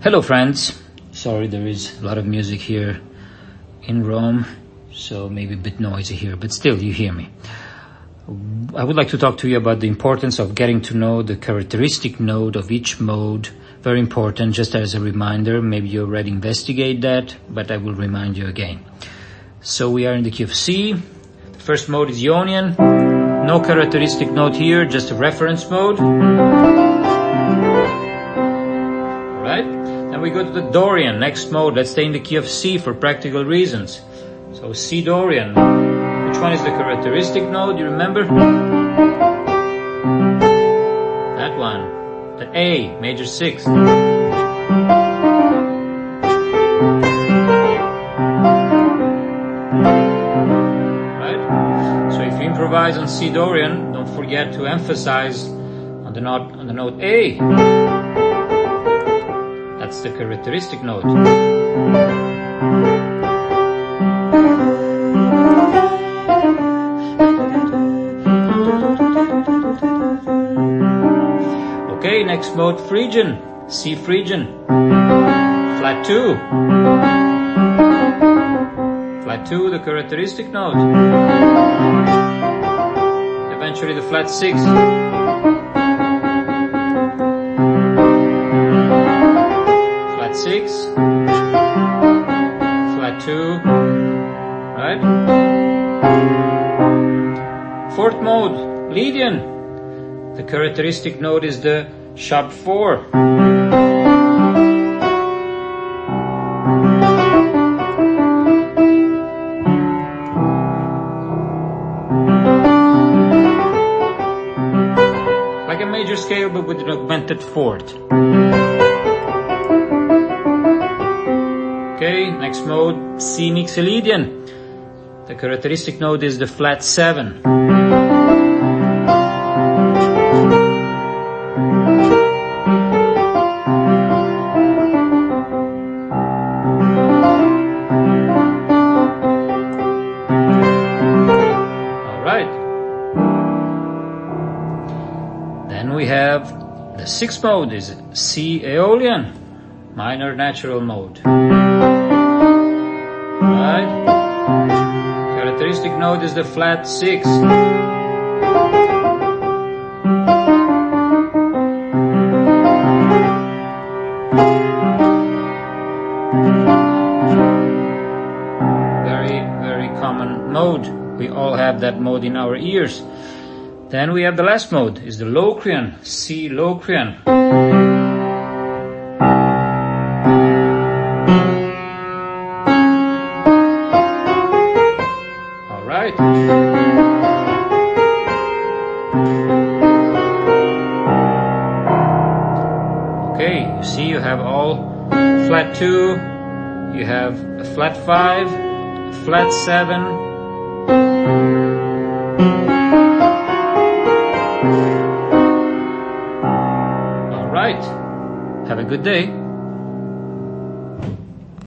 Hello friends. Sorry there is a lot of music here in Rome, so maybe a bit noisy here, but still you hear me. I would like to talk to you about the importance of getting to know the characteristic note of each mode. Very important, just as a reminder, maybe you already investigate that, but I will remind you again. So we are in the key of C. The first mode is Ionian. No characteristic note here, just a reference mode. Then we go to the Dorian, next mode. Let's stay in the key of C for practical reasons. So C Dorian. Which one is the characteristic note? You remember? That one. The A, major sixth. Right? So if you improvise on C Dorian, don't forget to emphasize on the note, on the note A. That's the characteristic note. Okay, next mode, Phrygian, C Phrygian, flat 2. Flat 2, the characteristic note. Eventually the flat 6. Two, right? Fourth mode, Lydian. The characteristic note is the sharp four. Like a major scale but with an augmented fourth. Next mode, C Mixolydian. The characteristic note is the flat 7. Alright. Then we have the sixth mode is C Aeolian, minor natural mode. Note is the flat 6. Very, very common mode. We all have that mode in our ears. Then we have the last mode, is the Locrian, C Locrian. Okay, you see you have all flat 2, you have a flat 5, a flat 7, All right. Have a good day.